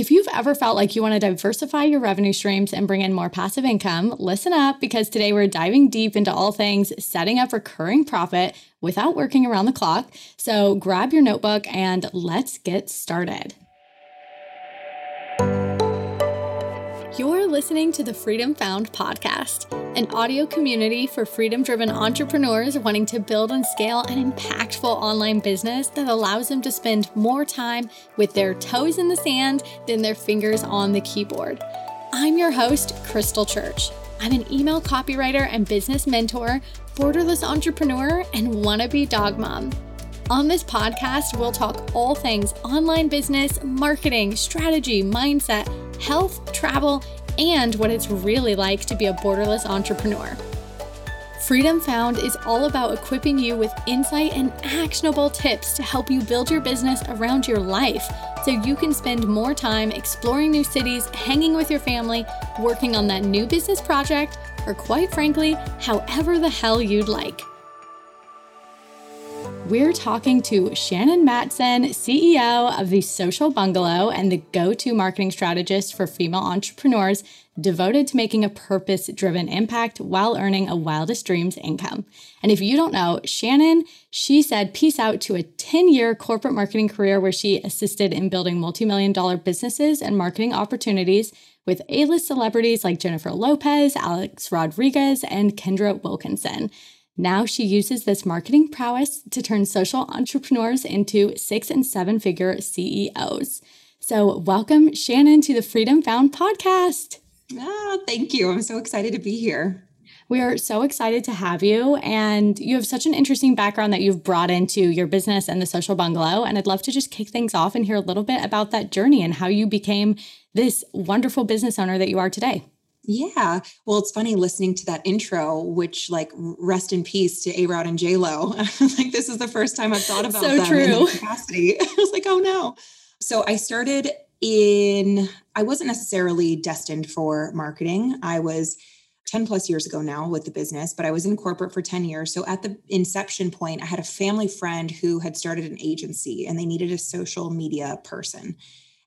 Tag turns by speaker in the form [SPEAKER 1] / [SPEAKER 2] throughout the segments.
[SPEAKER 1] If you've ever felt like you want to diversify your revenue streams and bring in more passive income, listen up because today we're diving deep into all things setting up recurring profit without working around the clock. So grab your notebook and let's get started. You're listening to the Freedom Found podcast, an audio community for freedom driven entrepreneurs wanting to build and scale an impactful online business that allows them to spend more time with their toes in the sand than their fingers on the keyboard. I'm your host, Crystal Church. I'm an email copywriter and business mentor, borderless entrepreneur, and wannabe dog mom. On this podcast, we'll talk all things online business, marketing, strategy, mindset, health, travel, and what it's really like to be a borderless entrepreneur. Freedom Found is all about equipping you with insight and actionable tips to help you build your business around your life so you can spend more time exploring new cities, hanging with your family, working on that new business project, or quite frankly, however the hell you'd like we're talking to Shannon Matson, CEO of the Social Bungalow and the go to marketing strategist for female entrepreneurs devoted to making a purpose driven impact while earning a wildest dreams income. And if you don't know, Shannon, she said peace out to a 10 year corporate marketing career where she assisted in building multi million dollar businesses and marketing opportunities with A list celebrities like Jennifer Lopez, Alex Rodriguez, and Kendra Wilkinson. Now she uses this marketing prowess to turn social entrepreneurs into six and seven figure CEOs. So, welcome, Shannon, to the Freedom Found podcast.
[SPEAKER 2] Oh, thank you. I'm so excited to be here.
[SPEAKER 1] We are so excited to have you. And you have such an interesting background that you've brought into your business and the social bungalow. And I'd love to just kick things off and hear a little bit about that journey and how you became this wonderful business owner that you are today.
[SPEAKER 2] Yeah. Well, it's funny listening to that intro, which like rest in peace to A Rod and J Lo. like this is the first time I've thought about
[SPEAKER 1] so
[SPEAKER 2] them
[SPEAKER 1] true.
[SPEAKER 2] in capacity. I was like, oh no. So I started in, I wasn't necessarily destined for marketing. I was 10 plus years ago now with the business, but I was in corporate for 10 years. So at the inception point, I had a family friend who had started an agency and they needed a social media person.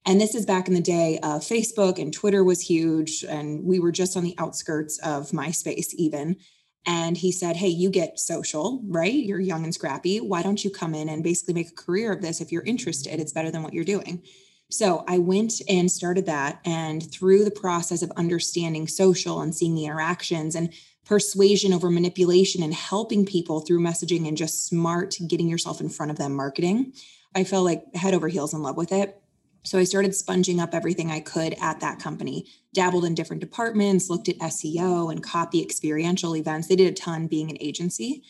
[SPEAKER 2] And this is back in the day of Facebook and Twitter was huge. And we were just on the outskirts of MySpace, even. And he said, Hey, you get social, right? You're young and scrappy. Why don't you come in and basically make a career of this if you're interested? It's better than what you're doing. So I went and started that. And through the process of understanding social and seeing the interactions and persuasion over manipulation and helping people through messaging and just smart getting yourself in front of them marketing, I felt like head over heels in love with it. So I started sponging up everything I could at that company, dabbled in different departments, looked at SEO and copy experiential events. They did a ton being an agency.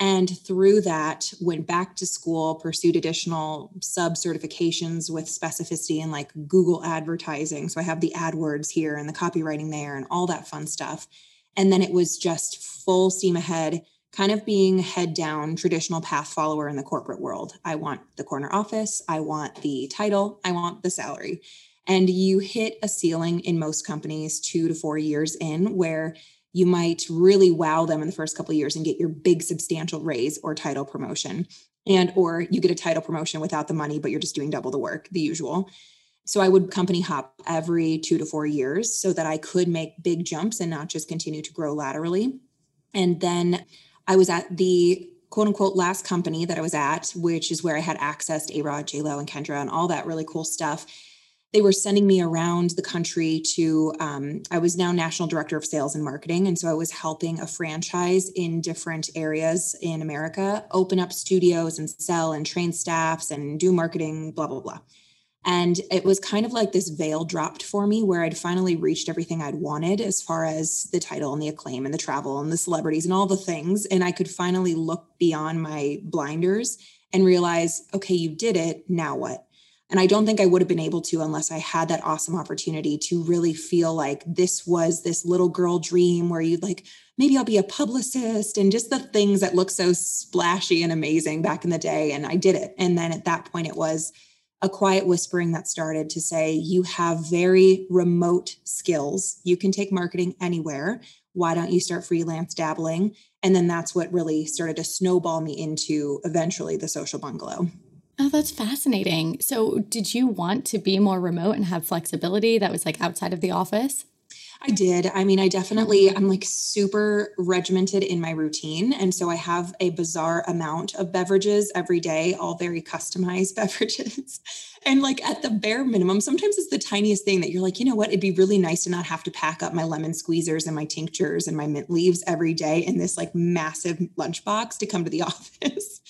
[SPEAKER 2] And through that, went back to school, pursued additional sub certifications with specificity in like Google advertising. So I have the AdWords here and the copywriting there and all that fun stuff. And then it was just full steam ahead kind of being head down traditional path follower in the corporate world. I want the corner office, I want the title, I want the salary. And you hit a ceiling in most companies 2 to 4 years in where you might really wow them in the first couple of years and get your big substantial raise or title promotion and or you get a title promotion without the money but you're just doing double the work the usual so i would company hop every 2 to 4 years so that i could make big jumps and not just continue to grow laterally and then I was at the quote unquote last company that I was at, which is where I had access to A Rod, J Lo, and Kendra and all that really cool stuff. They were sending me around the country to, um, I was now national director of sales and marketing. And so I was helping a franchise in different areas in America open up studios and sell and train staffs and do marketing, blah, blah, blah. And it was kind of like this veil dropped for me where I'd finally reached everything I'd wanted as far as the title and the acclaim and the travel and the celebrities and all the things. And I could finally look beyond my blinders and realize, okay, you did it. Now what? And I don't think I would have been able to unless I had that awesome opportunity to really feel like this was this little girl dream where you'd like, maybe I'll be a publicist and just the things that look so splashy and amazing back in the day. And I did it. And then at that point, it was, a quiet whispering that started to say, You have very remote skills. You can take marketing anywhere. Why don't you start freelance dabbling? And then that's what really started to snowball me into eventually the social bungalow.
[SPEAKER 1] Oh, that's fascinating. So, did you want to be more remote and have flexibility that was like outside of the office?
[SPEAKER 2] I did. I mean, I definitely, I'm like super regimented in my routine. And so I have a bizarre amount of beverages every day, all very customized beverages. and like at the bare minimum, sometimes it's the tiniest thing that you're like, you know what? It'd be really nice to not have to pack up my lemon squeezers and my tinctures and my mint leaves every day in this like massive lunchbox to come to the office.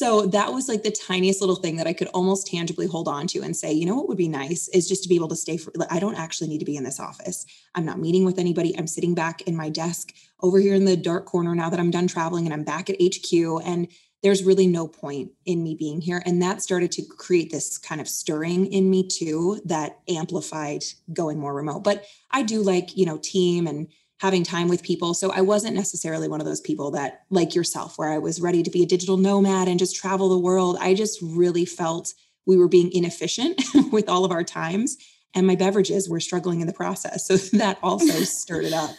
[SPEAKER 2] So that was like the tiniest little thing that I could almost tangibly hold on to and say, you know what would be nice is just to be able to stay for I don't actually need to be in this office. I'm not meeting with anybody. I'm sitting back in my desk over here in the dark corner now that I'm done traveling and I'm back at HQ and there's really no point in me being here and that started to create this kind of stirring in me too that amplified going more remote. But I do like, you know, team and having time with people. So I wasn't necessarily one of those people that, like yourself, where I was ready to be a digital nomad and just travel the world. I just really felt we were being inefficient with all of our times. And my beverages were struggling in the process. So that also stirred it up.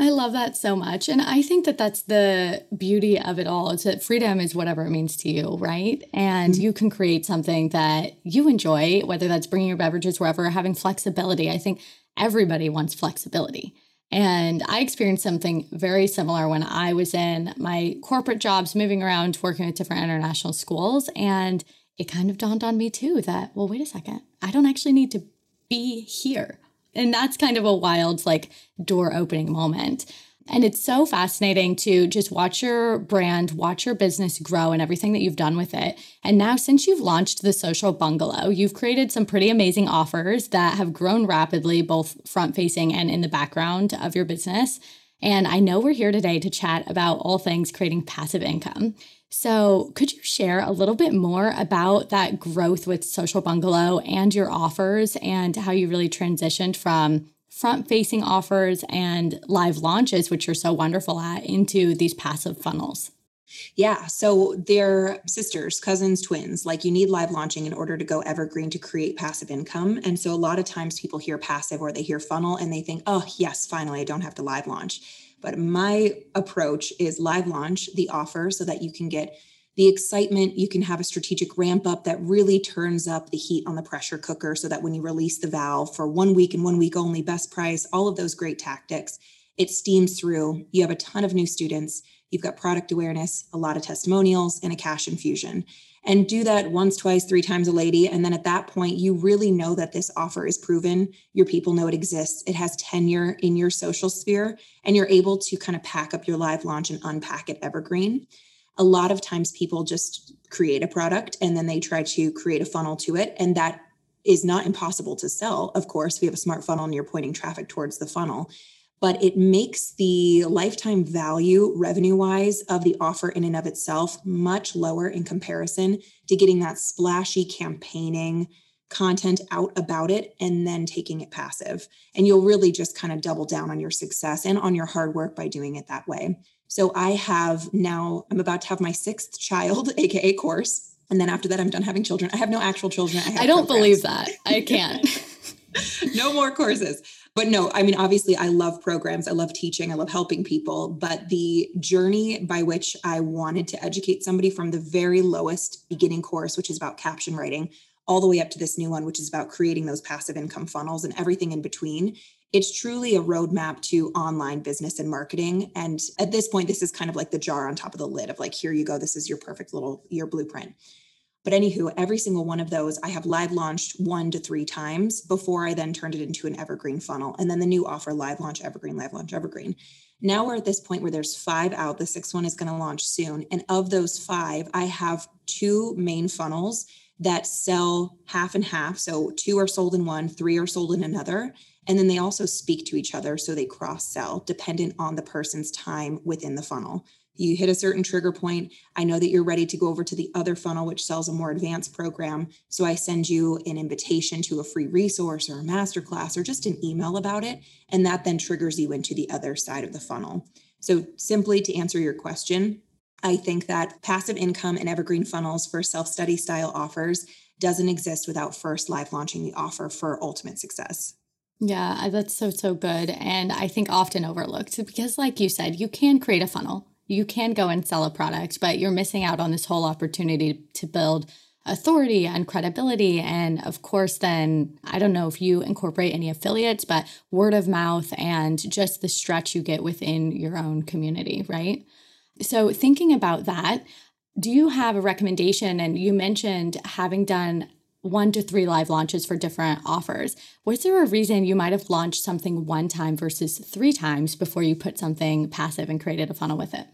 [SPEAKER 1] I love that so much. And I think that that's the beauty of it all is that freedom is whatever it means to you, right? And mm-hmm. you can create something that you enjoy, whether that's bringing your beverages wherever, having flexibility. I think everybody wants flexibility. And I experienced something very similar when I was in my corporate jobs, moving around, working with different international schools. And it kind of dawned on me too that, well, wait a second, I don't actually need to be here. And that's kind of a wild, like, door opening moment. And it's so fascinating to just watch your brand, watch your business grow and everything that you've done with it. And now, since you've launched the social bungalow, you've created some pretty amazing offers that have grown rapidly, both front facing and in the background of your business. And I know we're here today to chat about all things creating passive income. So, could you share a little bit more about that growth with Social Bungalow and your offers and how you really transitioned from front facing offers and live launches, which you're so wonderful at, into these passive funnels?
[SPEAKER 2] Yeah. So they're sisters, cousins, twins. Like you need live launching in order to go evergreen to create passive income. And so a lot of times people hear passive or they hear funnel and they think, oh, yes, finally, I don't have to live launch. But my approach is live launch the offer so that you can get the excitement, you can have a strategic ramp up that really turns up the heat on the pressure cooker so that when you release the valve for one week and one week only, best price, all of those great tactics, it steams through. You have a ton of new students, you've got product awareness, a lot of testimonials, and a cash infusion. And do that once, twice, three times a lady. And then at that point, you really know that this offer is proven. Your people know it exists. It has tenure in your social sphere, and you're able to kind of pack up your live launch and unpack it evergreen a lot of times people just create a product and then they try to create a funnel to it. And that is not impossible to sell. Of course you have a smart funnel and you're pointing traffic towards the funnel but it makes the lifetime value revenue wise of the offer in and of itself much lower in comparison to getting that splashy campaigning content out about it and then taking it passive. And you'll really just kind of double down on your success and on your hard work by doing it that way so I have now, I'm about to have my sixth child, AKA course. And then after that, I'm done having children. I have no actual children.
[SPEAKER 1] I, I don't programs. believe that. I can't.
[SPEAKER 2] no more courses. But no, I mean, obviously, I love programs. I love teaching. I love helping people. But the journey by which I wanted to educate somebody from the very lowest beginning course, which is about caption writing, all the way up to this new one, which is about creating those passive income funnels and everything in between, it's truly a roadmap to online business and marketing. And at this point, this is kind of like the jar on top of the lid of like, here you go. This is your perfect little your blueprint. But anywho, every single one of those I have live launched one to three times before I then turned it into an evergreen funnel. And then the new offer live launch evergreen, live launch evergreen. Now we're at this point where there's five out. The sixth one is going to launch soon. And of those five, I have two main funnels that sell half and half. So two are sold in one, three are sold in another. And then they also speak to each other. So they cross sell dependent on the person's time within the funnel. You hit a certain trigger point. I know that you're ready to go over to the other funnel, which sells a more advanced program. So I send you an invitation to a free resource or a masterclass or just an email about it. And that then triggers you into the other side of the funnel. So, simply to answer your question, I think that passive income and evergreen funnels for self study style offers doesn't exist without first live launching the offer for ultimate success.
[SPEAKER 1] Yeah, that's so, so good. And I think often overlooked because, like you said, you can create a funnel, you can go and sell a product, but you're missing out on this whole opportunity to build authority and credibility. And of course, then I don't know if you incorporate any affiliates, but word of mouth and just the stretch you get within your own community, right? So, thinking about that, do you have a recommendation? And you mentioned having done one to three live launches for different offers. Was there a reason you might have launched something one time versus three times before you put something passive and created a funnel with it?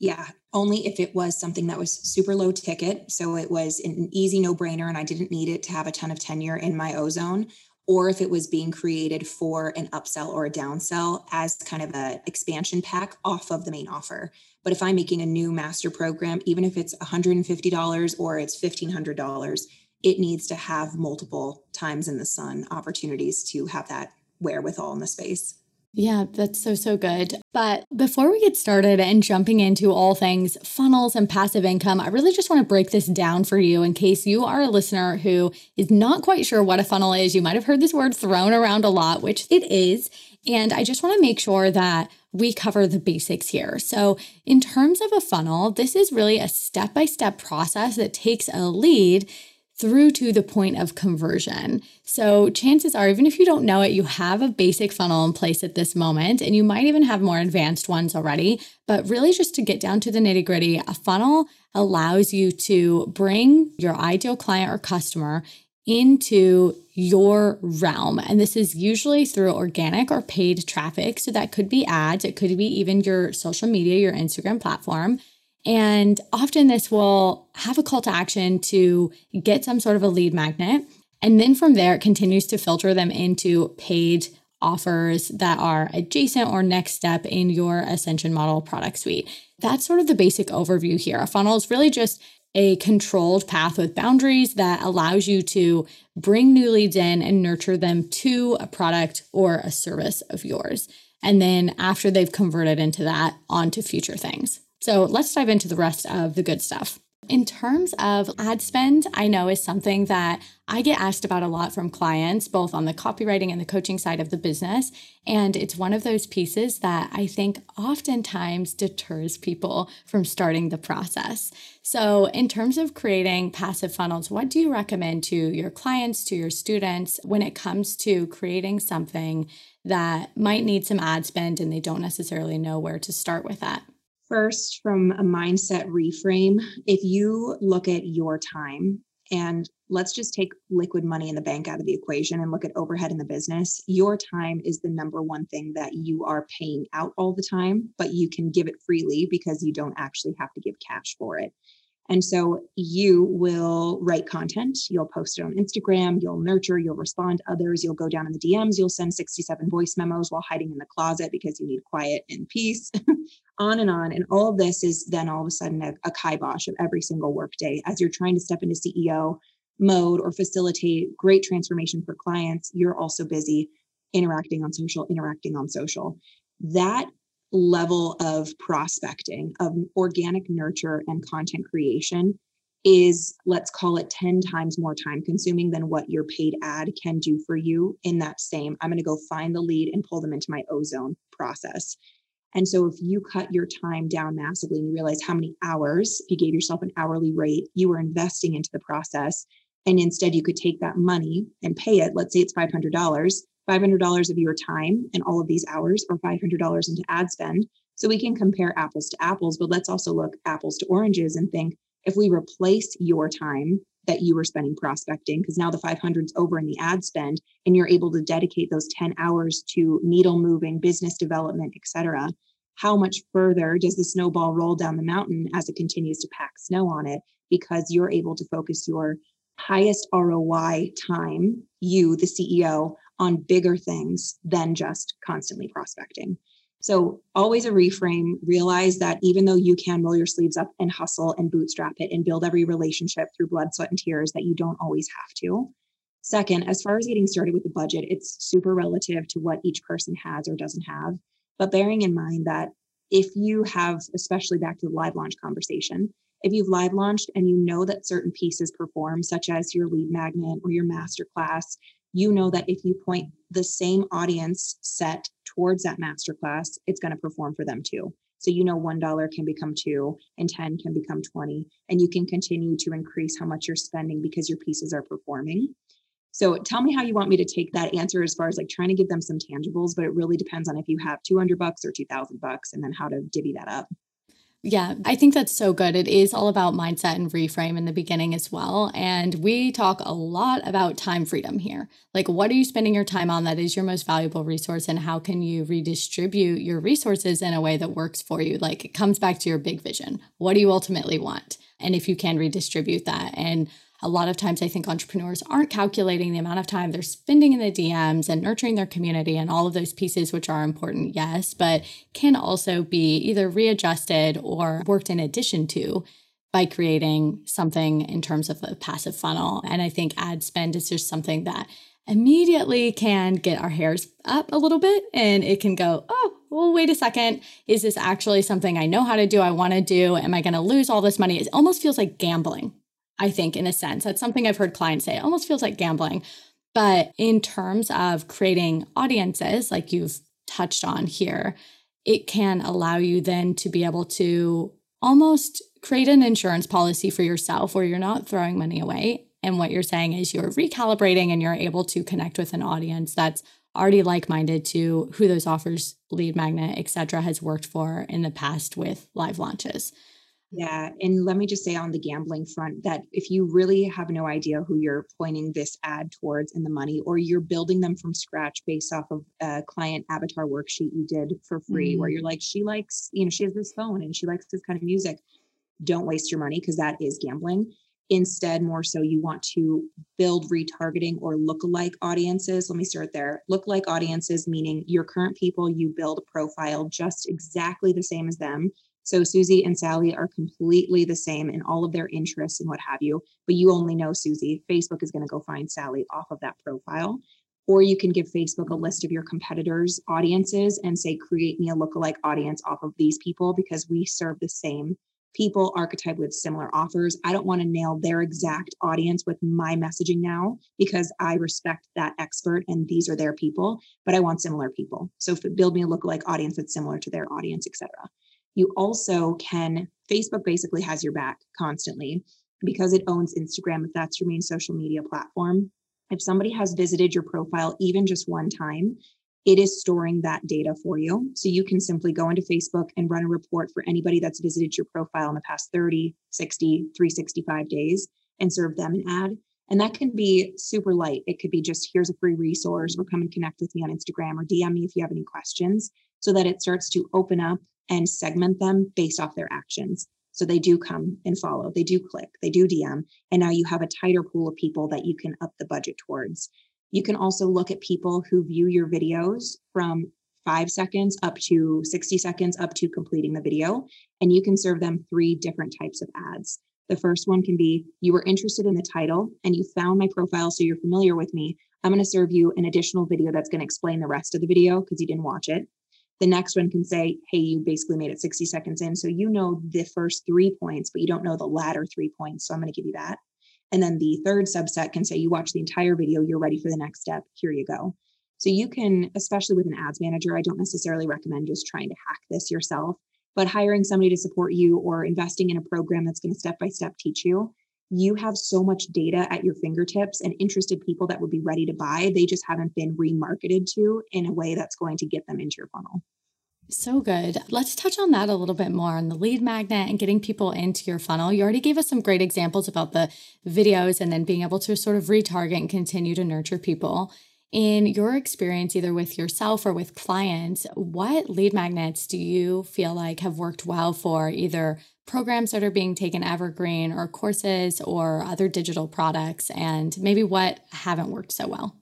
[SPEAKER 2] Yeah, only if it was something that was super low ticket. So it was an easy no brainer and I didn't need it to have a ton of tenure in my ozone. Or if it was being created for an upsell or a downsell as kind of an expansion pack off of the main offer. But if I'm making a new master program, even if it's $150 or it's $1,500, it needs to have multiple times in the sun opportunities to have that wherewithal in the space.
[SPEAKER 1] Yeah, that's so, so good. But before we get started and jumping into all things funnels and passive income, I really just want to break this down for you in case you are a listener who is not quite sure what a funnel is. You might have heard this word thrown around a lot, which it is. And I just want to make sure that we cover the basics here. So, in terms of a funnel, this is really a step by step process that takes a lead through to the point of conversion. So, chances are, even if you don't know it, you have a basic funnel in place at this moment, and you might even have more advanced ones already. But really, just to get down to the nitty gritty, a funnel allows you to bring your ideal client or customer into your realm. And this is usually through organic or paid traffic. So, that could be ads, it could be even your social media, your Instagram platform. And often this will have a call to action to get some sort of a lead magnet. And then from there, it continues to filter them into paid offers that are adjacent or next step in your Ascension model product suite. That's sort of the basic overview here. A funnel is really just a controlled path with boundaries that allows you to bring new leads in and nurture them to a product or a service of yours. And then after they've converted into that, onto future things. So let's dive into the rest of the good stuff. In terms of ad spend, I know is something that I get asked about a lot from clients, both on the copywriting and the coaching side of the business. And it's one of those pieces that I think oftentimes deters people from starting the process. So, in terms of creating passive funnels, what do you recommend to your clients, to your students, when it comes to creating something that might need some ad spend and they don't necessarily know where to start with that?
[SPEAKER 2] First, from a mindset reframe, if you look at your time and let's just take liquid money in the bank out of the equation and look at overhead in the business. Your time is the number one thing that you are paying out all the time, but you can give it freely because you don't actually have to give cash for it. And so you will write content, you'll post it on Instagram, you'll nurture, you'll respond to others, you'll go down in the DMs, you'll send 67 voice memos while hiding in the closet because you need quiet and peace, on and on. And all of this is then all of a sudden a, a kibosh of every single workday as you're trying to step into CEO mode or facilitate great transformation for clients. You're also busy interacting on social, interacting on social. That level of prospecting, of organic nurture and content creation is, let's call it 10 times more time consuming than what your paid ad can do for you in that same, I'm going to go find the lead and pull them into my ozone process. And so if you cut your time down massively and you realize how many hours, if you gave yourself an hourly rate, you were investing into the process, and instead you could take that money and pay it, let's say it's $500, $500 of your time and all of these hours or $500 into ad spend. So we can compare apples to apples, but let's also look apples to oranges and think if we replace your time that you were spending prospecting, because now the 500's over in the ad spend and you're able to dedicate those 10 hours to needle moving, business development, et cetera, how much further does the snowball roll down the mountain as it continues to pack snow on it? Because you're able to focus your highest ROI time, you, the CEO, on bigger things than just constantly prospecting. So, always a reframe. Realize that even though you can roll your sleeves up and hustle and bootstrap it and build every relationship through blood, sweat, and tears, that you don't always have to. Second, as far as getting started with the budget, it's super relative to what each person has or doesn't have. But bearing in mind that if you have, especially back to the live launch conversation, if you've live launched and you know that certain pieces perform, such as your lead magnet or your masterclass, you know that if you point the same audience set towards that masterclass, it's going to perform for them too. So you know $1 can become 2 and 10 can become 20 and you can continue to increase how much you're spending because your pieces are performing. So tell me how you want me to take that answer as far as like trying to give them some tangibles, but it really depends on if you have 200 bucks or 2000 bucks and then how to divvy that up.
[SPEAKER 1] Yeah, I think that's so good. It is all about mindset and reframe in the beginning as well. And we talk a lot about time freedom here. Like, what are you spending your time on that is your most valuable resource? And how can you redistribute your resources in a way that works for you? Like, it comes back to your big vision. What do you ultimately want? And if you can redistribute that. And a lot of times I think entrepreneurs aren't calculating the amount of time they're spending in the DMs and nurturing their community and all of those pieces, which are important, yes, but can also be either readjusted or worked in addition to by creating something in terms of a passive funnel. And I think ad spend is just something that immediately can get our hairs up a little bit and it can go, oh, well, wait a second. Is this actually something I know how to do? I want to do? Am I going to lose all this money? It almost feels like gambling I think, in a sense. That's something I've heard clients say. It almost feels like gambling. But in terms of creating audiences, like you've touched on here, it can allow you then to be able to almost create an insurance policy for yourself where you're not throwing money away. And what you're saying is you're recalibrating and you're able to connect with an audience that's already like-minded to who those offers, lead magnet, et cetera, has worked for in the past with live launches.
[SPEAKER 2] Yeah. And let me just say on the gambling front that if you really have no idea who you're pointing this ad towards and the money, or you're building them from scratch based off of a client avatar worksheet you did for free, mm. where you're like, she likes, you know, she has this phone and she likes this kind of music, don't waste your money because that is gambling. Instead, more so, you want to build retargeting or look-alike audiences. Let me start there. Look-alike audiences, meaning your current people, you build a profile just exactly the same as them so Susie and Sally are completely the same in all of their interests and what have you, but you only know Susie. Facebook is going to go find Sally off of that profile. Or you can give Facebook a list of your competitors' audiences and say, create me a lookalike audience off of these people because we serve the same people archetype with similar offers. I don't want to nail their exact audience with my messaging now because I respect that expert and these are their people, but I want similar people. So build me a lookalike audience that's similar to their audience, etc. You also can, Facebook basically has your back constantly because it owns Instagram, if that's your main social media platform. If somebody has visited your profile even just one time, it is storing that data for you. So you can simply go into Facebook and run a report for anybody that's visited your profile in the past 30, 60, 365 days and serve them an ad. And that can be super light. It could be just here's a free resource or come and connect with me on Instagram or DM me if you have any questions so that it starts to open up and segment them based off their actions. So they do come and follow, they do click, they do DM. And now you have a tighter pool of people that you can up the budget towards. You can also look at people who view your videos from five seconds up to 60 seconds up to completing the video. And you can serve them three different types of ads. The first one can be you were interested in the title and you found my profile, so you're familiar with me. I'm going to serve you an additional video that's going to explain the rest of the video because you didn't watch it. The next one can say, hey, you basically made it 60 seconds in. So you know the first three points, but you don't know the latter three points. So I'm going to give you that. And then the third subset can say, you watch the entire video, you're ready for the next step. Here you go. So you can, especially with an ads manager, I don't necessarily recommend just trying to hack this yourself, but hiring somebody to support you or investing in a program that's going to step by step teach you you have so much data at your fingertips and interested people that would be ready to buy. They just haven't been remarketed to in a way that's going to get them into your funnel.
[SPEAKER 1] So good. Let's touch on that a little bit more on the lead magnet and getting people into your funnel. You already gave us some great examples about the videos and then being able to sort of retarget and continue to nurture people. In your experience, either with yourself or with clients, what lead magnets do you feel like have worked well for either programs that are being taken evergreen or courses or other digital products and maybe what haven't worked so well?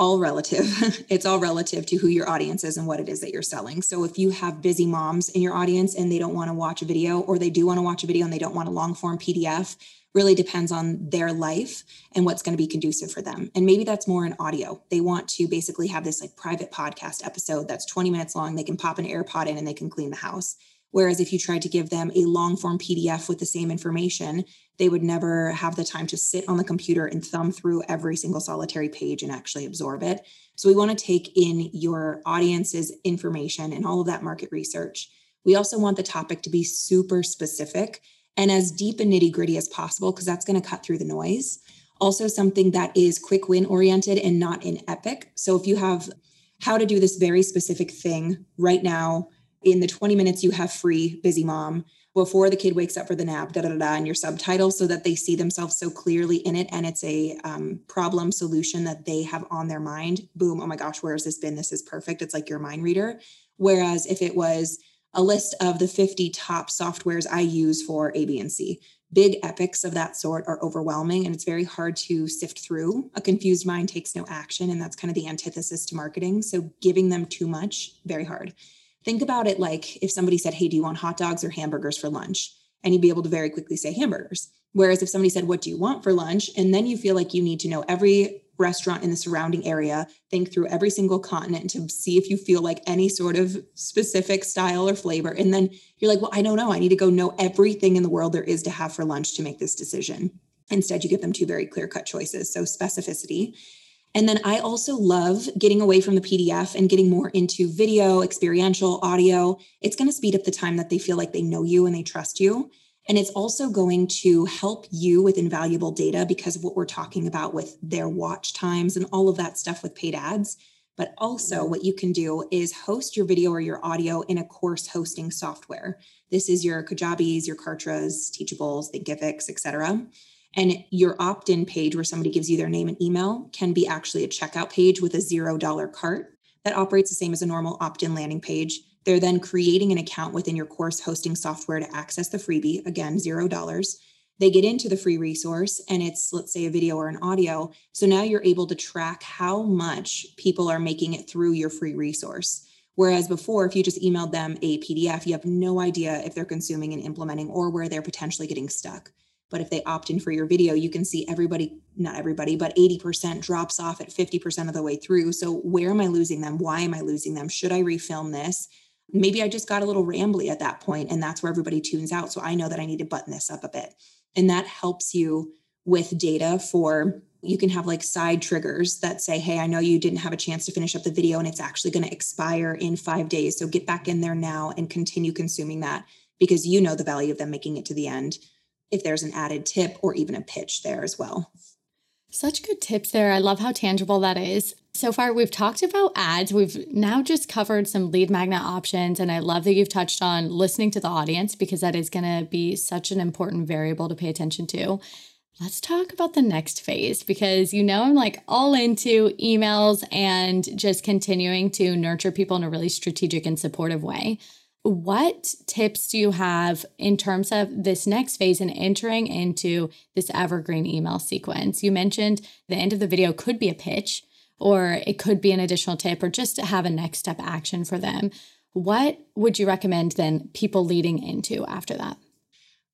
[SPEAKER 2] all relative. it's all relative to who your audience is and what it is that you're selling. So if you have busy moms in your audience and they don't want to watch a video or they do want to watch a video and they don't want a long form PDF, really depends on their life and what's going to be conducive for them. And maybe that's more in audio. They want to basically have this like private podcast episode that's 20 minutes long. They can pop an AirPod in and they can clean the house. Whereas if you tried to give them a long form PDF with the same information, they would never have the time to sit on the computer and thumb through every single solitary page and actually absorb it. So we want to take in your audience's information and all of that market research. We also want the topic to be super specific and as deep and nitty gritty as possible, because that's going to cut through the noise. Also, something that is quick win oriented and not in epic. So, if you have how to do this very specific thing right now in the 20 minutes you have free, busy mom, before the kid wakes up for the nap, da da da, and your subtitle so that they see themselves so clearly in it and it's a um, problem solution that they have on their mind. Boom, oh my gosh, where has this been? This is perfect. It's like your mind reader. Whereas if it was a list of the 50 top softwares I use for A, B, and C, big epics of that sort are overwhelming and it's very hard to sift through. A confused mind takes no action, and that's kind of the antithesis to marketing. So giving them too much, very hard. Think about it like if somebody said, Hey, do you want hot dogs or hamburgers for lunch? And you'd be able to very quickly say hamburgers. Whereas if somebody said, What do you want for lunch? And then you feel like you need to know every restaurant in the surrounding area, think through every single continent to see if you feel like any sort of specific style or flavor. And then you're like, Well, I don't know. I need to go know everything in the world there is to have for lunch to make this decision. Instead, you give them two very clear cut choices. So, specificity. And then I also love getting away from the PDF and getting more into video, experiential, audio. It's going to speed up the time that they feel like they know you and they trust you. And it's also going to help you with invaluable data because of what we're talking about with their watch times and all of that stuff with paid ads. But also, mm-hmm. what you can do is host your video or your audio in a course hosting software. This is your Kajabis, your Kartras, Teachables, Thinkific, etc. And your opt in page, where somebody gives you their name and email, can be actually a checkout page with a $0 cart that operates the same as a normal opt in landing page. They're then creating an account within your course hosting software to access the freebie, again, $0. They get into the free resource and it's, let's say, a video or an audio. So now you're able to track how much people are making it through your free resource. Whereas before, if you just emailed them a PDF, you have no idea if they're consuming and implementing or where they're potentially getting stuck. But if they opt in for your video, you can see everybody, not everybody, but 80% drops off at 50% of the way through. So where am I losing them? Why am I losing them? Should I refilm this? Maybe I just got a little rambly at that point and that's where everybody tunes out. So I know that I need to button this up a bit. And that helps you with data for you can have like side triggers that say, Hey, I know you didn't have a chance to finish up the video and it's actually going to expire in five days. So get back in there now and continue consuming that because you know the value of them making it to the end if there's an added tip or even a pitch there as well.
[SPEAKER 1] Such good tips there. I love how tangible that is. So far, we've talked about ads. We've now just covered some lead magnet options. And I love that you've touched on listening to the audience because that is going to be such an important variable to pay attention to. Let's talk about the next phase because you know I'm like all into emails and just continuing to nurture people in a really strategic and supportive way. What tips do you have in terms of this next phase and entering into this evergreen email sequence? You mentioned the end of the video could be a pitch, or it could be an additional tip, or just to have a next step action for them. What would you recommend then people leading into after that?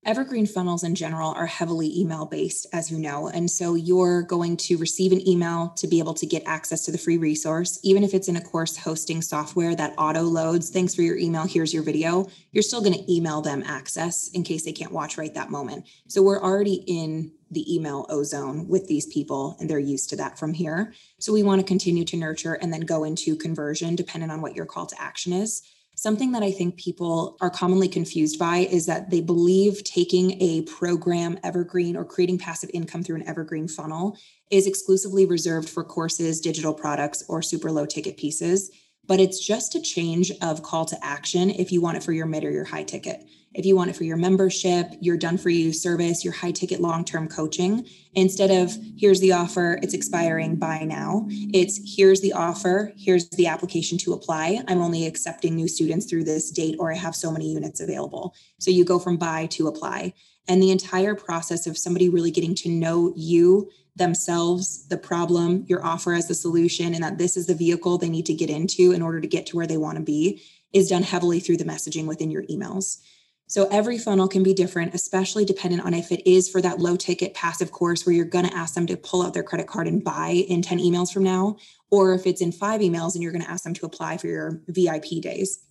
[SPEAKER 2] Evergreen funnels in general are heavily email based, as you know. And so you're going to receive an email to be able to get access to the free resource. Even if it's in a course hosting software that auto loads, thanks for your email, here's your video, you're still going to email them access in case they can't watch right that moment. So we're already in the email ozone with these people and they're used to that from here. So we want to continue to nurture and then go into conversion depending on what your call to action is. Something that I think people are commonly confused by is that they believe taking a program evergreen or creating passive income through an evergreen funnel is exclusively reserved for courses, digital products, or super low ticket pieces. But it's just a change of call to action if you want it for your mid or your high ticket if you want it for your membership, your done for you service, your high ticket long term coaching, instead of here's the offer, it's expiring, buy now, it's here's the offer, here's the application to apply. I'm only accepting new students through this date, or I have so many units available. So you go from buy to apply. And the entire process of somebody really getting to know you, themselves, the problem, your offer as the solution, and that this is the vehicle they need to get into in order to get to where they want to be is done heavily through the messaging within your emails. So every funnel can be different, especially dependent on if it is for that low ticket passive course where you're going to ask them to pull out their credit card and buy in 10 emails from now, or if it's in five emails and you're going to ask them to apply for your VIP days.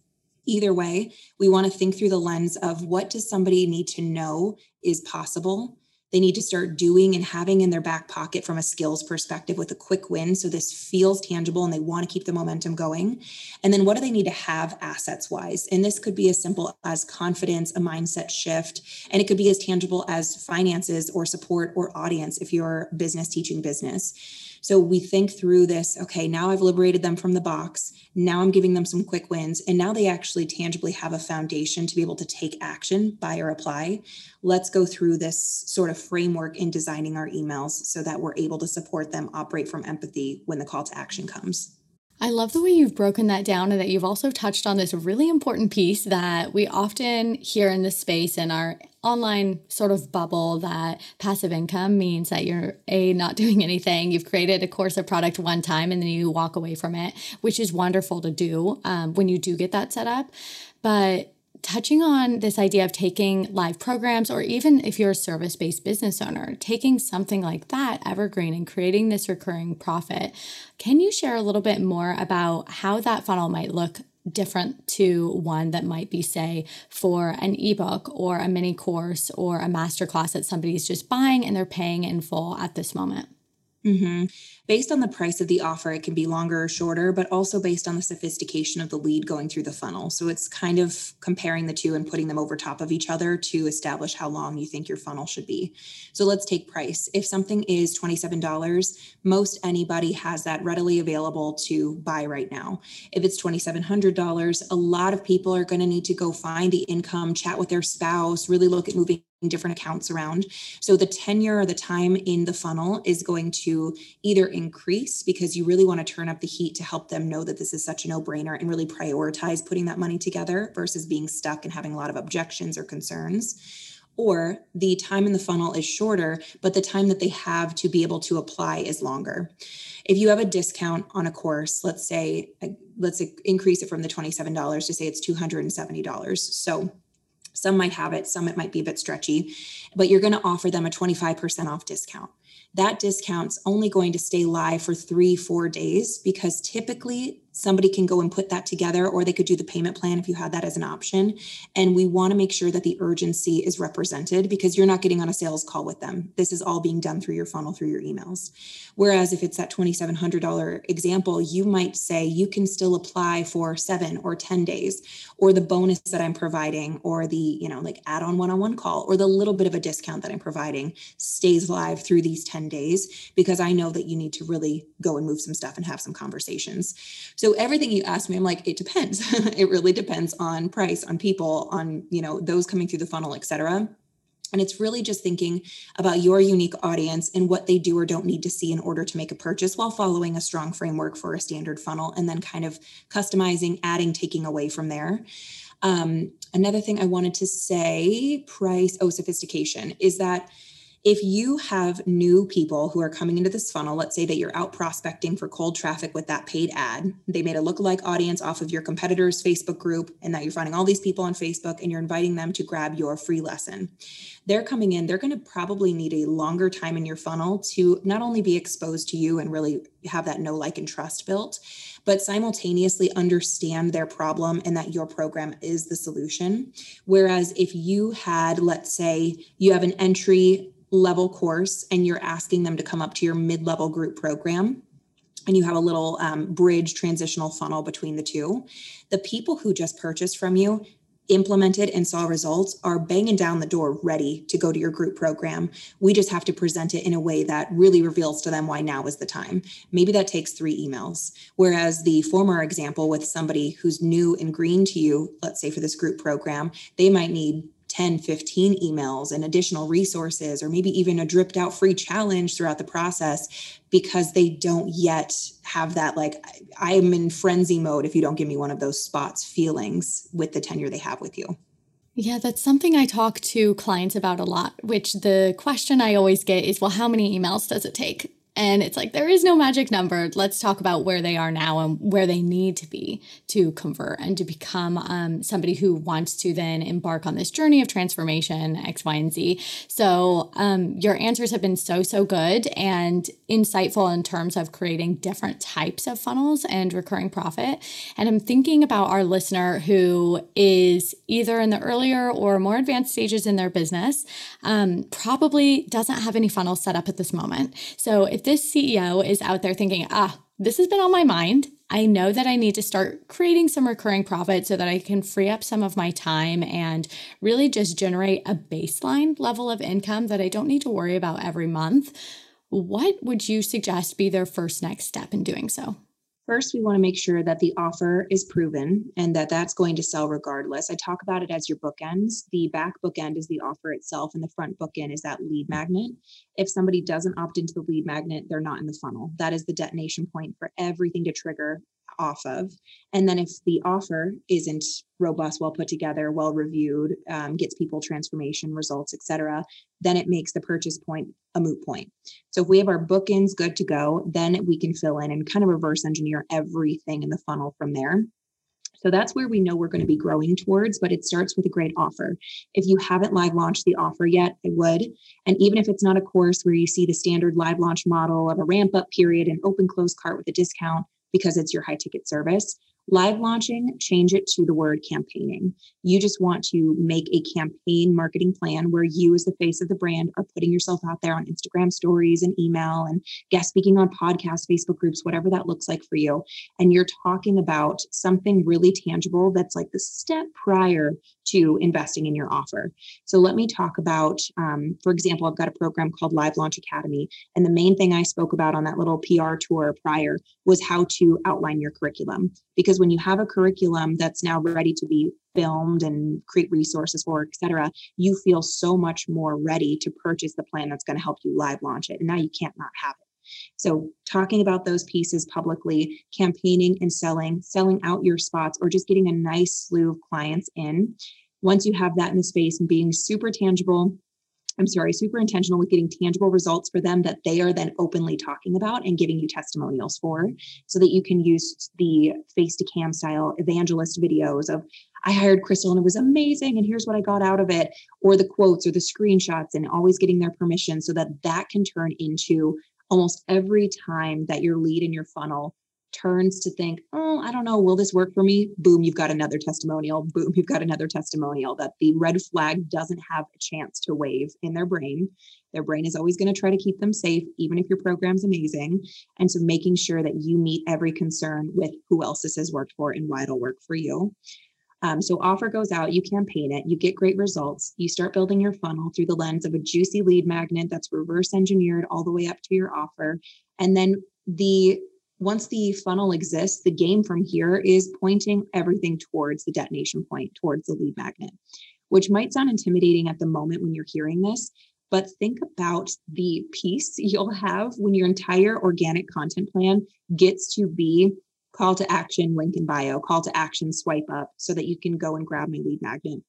[SPEAKER 2] Either way, we want to think through the lens of what does somebody need to know is possible they need to start doing and having in their back pocket from a skills perspective with a quick win. So this feels tangible and they want to keep the momentum going. And then what do they need to have assets wise? And this could be as simple as confidence, a mindset shift, and it could be as tangible as finances or support or audience if you're business teaching business. So we think through this okay, now I've liberated them from the box. Now I'm giving them some quick wins. And now they actually tangibly have a foundation to be able to take action, buy or apply. Let's go through this sort of framework in designing our emails so that we're able to support them operate from empathy when the call to action comes.
[SPEAKER 1] I love the way you've broken that down and that you've also touched on this really important piece that we often hear in this space in our online sort of bubble that passive income means that you're a not doing anything. You've created a course or product one time and then you walk away from it which is wonderful to do um, when you do get that set up. But touching on this idea of taking live programs, or even if you're a service based business owner, taking something like that, evergreen, and creating this recurring profit, can you share a little bit more about how that funnel might look? different to one that might be say for an ebook or a mini course or a masterclass that somebody's just buying and they're paying in full at this moment
[SPEAKER 2] Mm-hmm. Based on the price of the offer, it can be longer or shorter, but also based on the sophistication of the lead going through the funnel. So it's kind of comparing the two and putting them over top of each other to establish how long you think your funnel should be. So let's take price. If something is $27, most anybody has that readily available to buy right now. If it's $2,700, a lot of people are going to need to go find the income, chat with their spouse, really look at moving different accounts around. So the tenure or the time in the funnel is going to either increase because you really want to turn up the heat to help them know that this is such a no brainer and really prioritize putting that money together versus being stuck and having a lot of objections or concerns. Or the time in the funnel is shorter, but the time that they have to be able to apply is longer. If you have a discount on a course, let's say, let's increase it from the $27 to say it's $270. So some might have it, some it might be a bit stretchy, but you're going to offer them a 25% off discount. That discount's only going to stay live for three, four days because typically somebody can go and put that together or they could do the payment plan if you had that as an option. And we want to make sure that the urgency is represented because you're not getting on a sales call with them. This is all being done through your funnel through your emails. Whereas if it's that $2700 example you might say you can still apply for 7 or 10 days or the bonus that I'm providing or the you know like add-on one-on-one call or the little bit of a discount that I'm providing stays live through these 10 days because I know that you need to really go and move some stuff and have some conversations. So so everything you ask me i'm like it depends it really depends on price on people on you know those coming through the funnel et cetera and it's really just thinking about your unique audience and what they do or don't need to see in order to make a purchase while following a strong framework for a standard funnel and then kind of customizing, adding, taking away from there. Um, another thing I wanted to say price, oh, sophistication is that if you have new people who are coming into this funnel, let's say that you're out prospecting for cold traffic with that paid ad, they made a lookalike audience off of your competitor's Facebook group, and now you're finding all these people on Facebook and you're inviting them to grab your free lesson. They're coming in, they're going to probably need a longer time in your funnel to not only be exposed to you and really have that know, like, and trust built, but simultaneously understand their problem and that your program is the solution. Whereas if you had, let's say, you have an entry level course and you're asking them to come up to your mid level group program, and you have a little um, bridge transitional funnel between the two, the people who just purchased from you implemented and saw results are banging down the door ready to go to your group program. We just have to present it in a way that really reveals to them why now is the time. Maybe that takes three emails. Whereas the former example with somebody who's new and green to you, let's say for this group program, they might need 10, 15 emails and additional resources, or maybe even a dripped out free challenge throughout the process because they don't yet have that, like, I am in frenzy mode if you don't give me one of those spots feelings with the tenure they have with you.
[SPEAKER 1] Yeah, that's something I talk to clients about a lot, which the question I always get is, well, how many emails does it take? And it's like, there is no magic number. Let's talk about where they are now and where they need to be to convert and to become um, somebody who wants to then embark on this journey of transformation, X, Y, and Z. So, um, your answers have been so, so good and insightful in terms of creating different types of funnels and recurring profit. And I'm thinking about our listener who is either in the earlier or more advanced stages in their business, um, probably doesn't have any funnels set up at this moment. So, if this CEO is out there thinking, ah, this has been on my mind. I know that I need to start creating some recurring profit so that I can free up some of my time and really just generate a baseline level of income that I don't need to worry about every month. What would you suggest be their first next step in doing so?
[SPEAKER 2] First, we want to make sure that the offer is proven and that that's going to sell regardless. I talk about it as your bookends. The back bookend is the offer itself, and the front bookend is that lead magnet. If somebody doesn't opt into the lead magnet, they're not in the funnel. That is the detonation point for everything to trigger off of. And then if the offer isn't robust, well put together, well reviewed, um, gets people transformation results, etc., then it makes the purchase point a moot point. So if we have our bookends good to go, then we can fill in and kind of reverse engineer everything in the funnel from there. So that's where we know we're going to be growing towards, but it starts with a great offer. If you haven't live launched the offer yet, I would. And even if it's not a course where you see the standard live launch model of a ramp up period and open close cart with a discount, because it's your high ticket service. Live launching, change it to the word campaigning. You just want to make a campaign marketing plan where you, as the face of the brand, are putting yourself out there on Instagram stories and email and guest speaking on podcasts, Facebook groups, whatever that looks like for you. And you're talking about something really tangible that's like the step prior to investing in your offer. So let me talk about, um, for example, I've got a program called Live Launch Academy. And the main thing I spoke about on that little PR tour prior was how to outline your curriculum. Because when you have a curriculum that's now ready to be filmed and create resources for, et cetera, you feel so much more ready to purchase the plan that's going to help you live launch it. And now you can't not have it. So, talking about those pieces publicly, campaigning and selling, selling out your spots, or just getting a nice slew of clients in. Once you have that in the space and being super tangible, I'm sorry, super intentional with getting tangible results for them that they are then openly talking about and giving you testimonials for so that you can use the face to cam style evangelist videos of, I hired Crystal and it was amazing. And here's what I got out of it, or the quotes or the screenshots, and always getting their permission so that that can turn into almost every time that your lead in your funnel turns to think, oh, I don't know, will this work for me? Boom, you've got another testimonial. Boom, you've got another testimonial that the red flag doesn't have a chance to wave in their brain. Their brain is always going to try to keep them safe, even if your program's amazing. And so making sure that you meet every concern with who else this has worked for and why it'll work for you. Um, so offer goes out, you campaign it, you get great results. You start building your funnel through the lens of a juicy lead magnet that's reverse engineered all the way up to your offer. And then the once the funnel exists, the game from here is pointing everything towards the detonation point, towards the lead magnet, which might sound intimidating at the moment when you're hearing this. But think about the peace you'll have when your entire organic content plan gets to be call to action, link in bio, call to action, swipe up so that you can go and grab my lead magnet.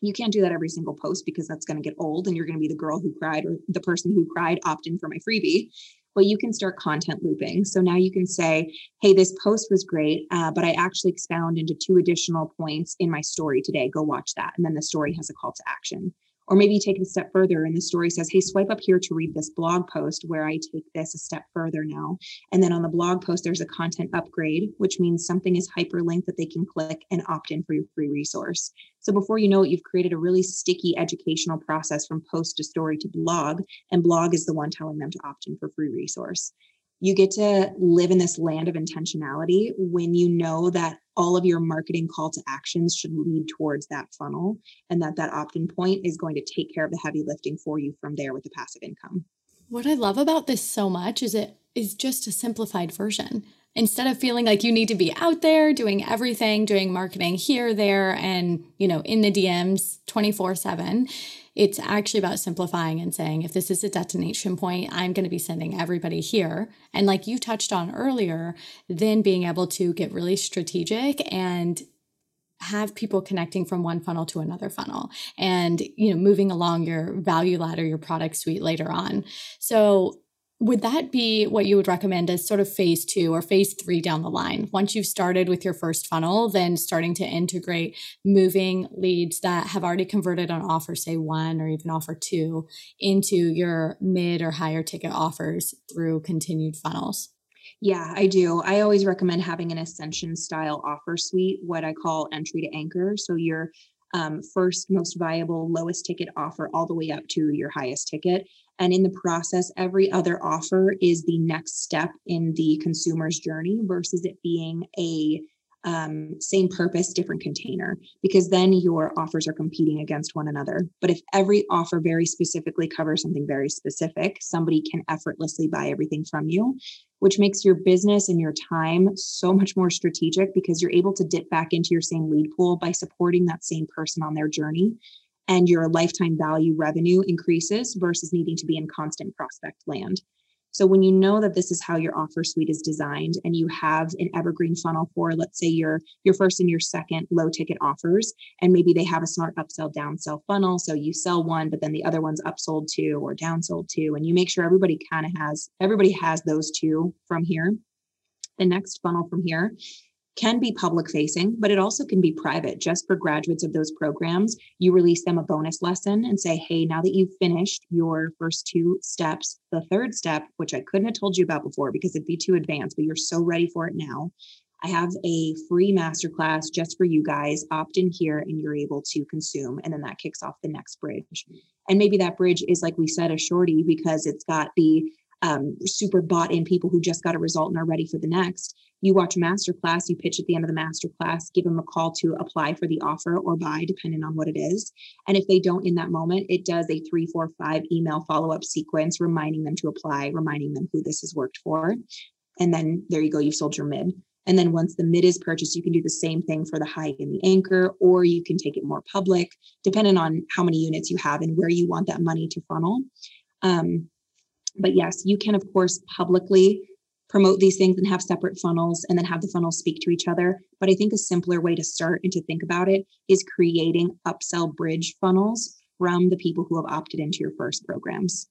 [SPEAKER 2] You can't do that every single post because that's going to get old and you're going to be the girl who cried or the person who cried opt in for my freebie. But you can start content looping. So now you can say, hey, this post was great, uh, but I actually expound into two additional points in my story today. Go watch that. And then the story has a call to action. Or maybe you take it a step further and the story says, hey, swipe up here to read this blog post where I take this a step further now. And then on the blog post, there's a content upgrade, which means something is hyperlinked that they can click and opt in for your free resource. So before you know it, you've created a really sticky educational process from post to story to blog. And blog is the one telling them to opt in for free resource you get to live in this land of intentionality when you know that all of your marketing call to actions should lead towards that funnel and that that opt-in point is going to take care of the heavy lifting for you from there with the passive income.
[SPEAKER 1] What i love about this so much is it is just a simplified version. Instead of feeling like you need to be out there doing everything doing marketing here there and you know in the dms 24 7 it's actually about simplifying and saying, if this is a detonation point, I'm going to be sending everybody here. And like you touched on earlier, then being able to get really strategic and have people connecting from one funnel to another funnel and you know moving along your value ladder your product suite later on so would that be what you would recommend as sort of phase two or phase three down the line? Once you've started with your first funnel, then starting to integrate moving leads that have already converted on offer, say one or even offer two, into your mid or higher ticket offers through continued funnels?
[SPEAKER 2] Yeah, I do. I always recommend having an ascension style offer suite, what I call entry to anchor. So your um, first most viable, lowest ticket offer, all the way up to your highest ticket. And in the process, every other offer is the next step in the consumer's journey versus it being a um, same purpose, different container, because then your offers are competing against one another. But if every offer very specifically covers something very specific, somebody can effortlessly buy everything from you, which makes your business and your time so much more strategic because you're able to dip back into your same lead pool by supporting that same person on their journey and your lifetime value revenue increases versus needing to be in constant prospect land. So when you know that this is how your offer suite is designed and you have an evergreen funnel for let's say your your first and your second low ticket offers and maybe they have a smart upsell downsell funnel so you sell one but then the other one's upsold to or downsold to and you make sure everybody kind of has everybody has those two from here. The next funnel from here can be public facing, but it also can be private. Just for graduates of those programs, you release them a bonus lesson and say, hey, now that you've finished your first two steps, the third step, which I couldn't have told you about before because it'd be too advanced, but you're so ready for it now. I have a free masterclass just for you guys. Opt in here and you're able to consume. And then that kicks off the next bridge. And maybe that bridge is, like we said, a shorty because it's got the um, super bought in people who just got a result and are ready for the next you watch a master class, you pitch at the end of the master class, give them a call to apply for the offer or buy, depending on what it is. And if they don't in that moment, it does a three, four, five email follow up sequence reminding them to apply, reminding them who this has worked for. And then there you go, you've sold your mid. And then once the mid is purchased, you can do the same thing for the high and the anchor, or you can take it more public, depending on how many units you have and where you want that money to funnel. Um, but yes, you can, of course, publicly promote these things and have separate funnels and then have the funnels speak to each other. But I think a simpler way to start and to think about it is creating upsell bridge funnels from the people who have opted into your first programs.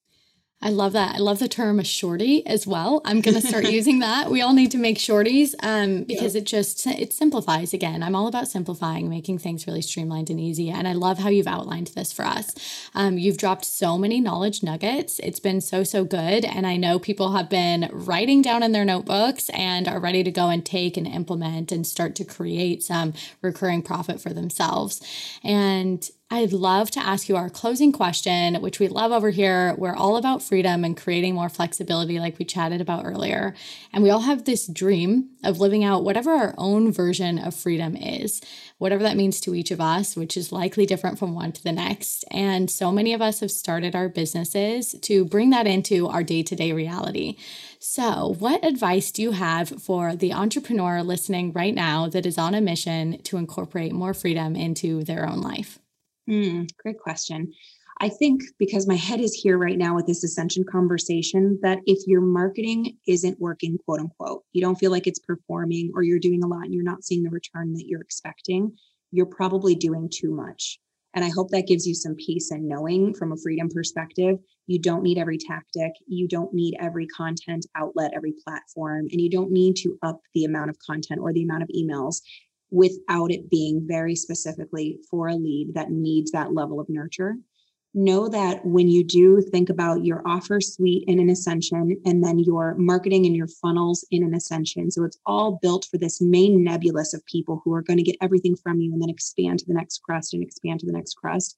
[SPEAKER 1] I love that. I love the term a shorty as well. I'm going to start using that. We all need to make shorties um, because it just it simplifies again. I'm all about simplifying, making things really streamlined and easy. And I love how you've outlined this for us. Um, you've dropped so many knowledge nuggets. It's been so so good, and I know people have been writing down in their notebooks and are ready to go and take and implement and start to create some recurring profit for themselves. And I'd love to ask you our closing question, which we love over here. We're all about freedom and creating more flexibility, like we chatted about earlier. And we all have this dream of living out whatever our own version of freedom is, whatever that means to each of us, which is likely different from one to the next. And so many of us have started our businesses to bring that into our day to day reality. So, what advice do you have for the entrepreneur listening right now that is on a mission to incorporate more freedom into their own life?
[SPEAKER 2] Mm, great question. I think because my head is here right now with this ascension conversation, that if your marketing isn't working, quote unquote, you don't feel like it's performing or you're doing a lot and you're not seeing the return that you're expecting, you're probably doing too much. And I hope that gives you some peace and knowing from a freedom perspective. You don't need every tactic, you don't need every content outlet, every platform, and you don't need to up the amount of content or the amount of emails without it being very specifically for a lead that needs that level of nurture. Know that when you do think about your offer suite in an ascension and then your marketing and your funnels in an ascension. So it's all built for this main nebulous of people who are going to get everything from you and then expand to the next crust and expand to the next crust,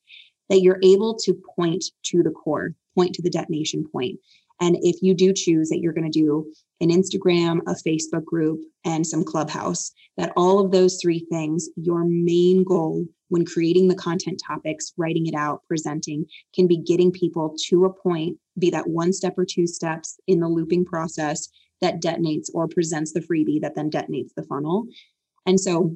[SPEAKER 2] that you're able to point to the core, point to the detonation point. And if you do choose that you're going to do an Instagram, a Facebook group, and some Clubhouse, that all of those three things, your main goal when creating the content topics, writing it out, presenting, can be getting people to a point, be that one step or two steps in the looping process that detonates or presents the freebie that then detonates the funnel. And so,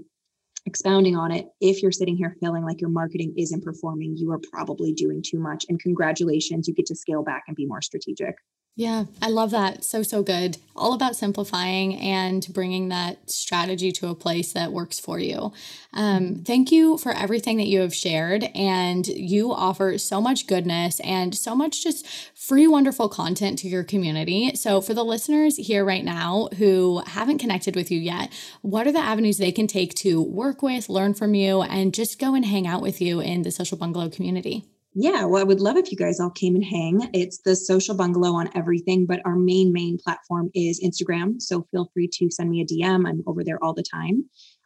[SPEAKER 2] expounding on it, if you're sitting here feeling like your marketing isn't performing, you are probably doing too much. And congratulations, you get to scale back and be more strategic.
[SPEAKER 1] Yeah, I love that. So, so good. All about simplifying and bringing that strategy to a place that works for you. Um, thank you for everything that you have shared. And you offer so much goodness and so much just free, wonderful content to your community. So, for the listeners here right now who haven't connected with you yet, what are the avenues they can take to work with, learn from you, and just go and hang out with you in the Social Bungalow community?
[SPEAKER 2] Yeah, well, I would love if you guys all came and hang. It's the social bungalow on everything, but our main, main platform is Instagram. So feel free to send me a DM. I'm over there all the time.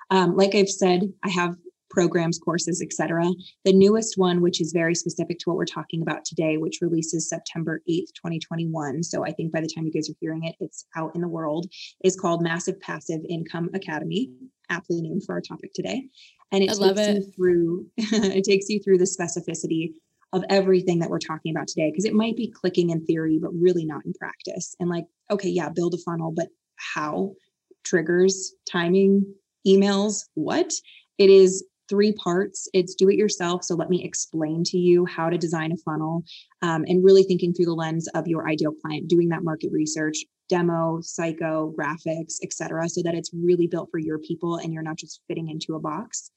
[SPEAKER 2] Um, like I've said, I have programs, courses, etc. The newest one, which is very specific to what we're talking about today, which releases September 8th, 2021. So I think by the time you guys are hearing it, it's out in the world, is called Massive Passive Income Academy, aptly named for our topic today. And it I takes you through it takes you through the specificity of everything that we're talking about today because it might be clicking in theory but really not in practice. And like okay yeah build a funnel but how? Triggers timing emails what? It is three parts. It's do it yourself so let me explain to you how to design a funnel um, and really thinking through the lens of your ideal client doing that market research demo psycho graphics etc so that it's really built for your people and you're not just fitting into a box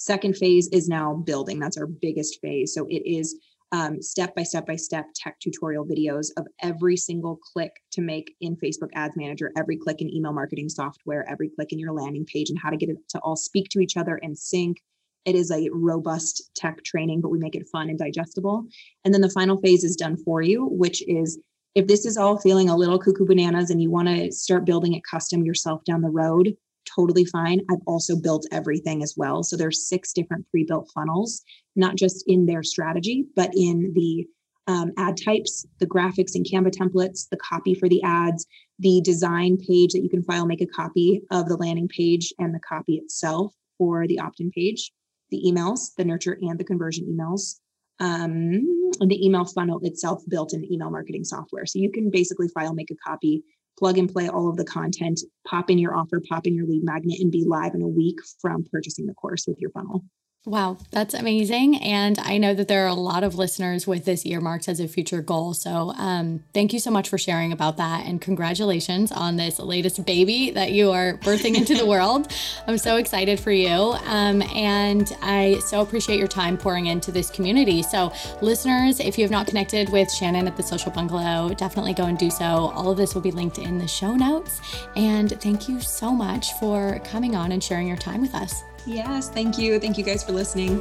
[SPEAKER 2] Second phase is now building. That's our biggest phase. So it is um, step by step by step tech tutorial videos of every single click to make in Facebook Ads Manager, every click in email marketing software, every click in your landing page, and how to get it to all speak to each other and sync. It is a robust tech training, but we make it fun and digestible. And then the final phase is done for you, which is if this is all feeling a little cuckoo bananas and you want to start building it custom yourself down the road, totally fine. I've also built everything as well. So there's six different pre-built funnels, not just in their strategy, but in the um, ad types, the graphics and Canva templates, the copy for the ads, the design page that you can file, make a copy of the landing page and the copy itself for the opt-in page, the emails, the nurture and the conversion emails, um, and the email funnel itself built in email marketing software. So you can basically file, make a copy, plug and play all of the content, pop in your offer, pop in your lead magnet, and be live in a week from purchasing the course with your funnel.
[SPEAKER 1] Wow, that's amazing. And I know that there are a lot of listeners with this earmarked as a future goal. So um, thank you so much for sharing about that. And congratulations on this latest baby that you are birthing into the world. I'm so excited for you. Um, and I so appreciate your time pouring into this community. So, listeners, if you have not connected with Shannon at the Social Bungalow, definitely go and do so. All of this will be linked in the show notes. And thank you so much for coming on and sharing your time with us.
[SPEAKER 2] Yes, thank you. Thank you guys for listening.